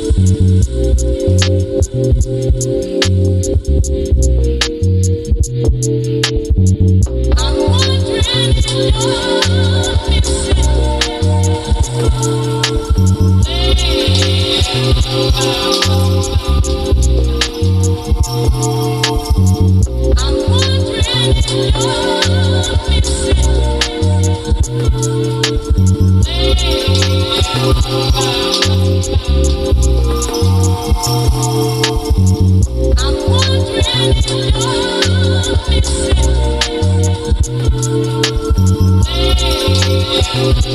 I wanna drown in your Thank you.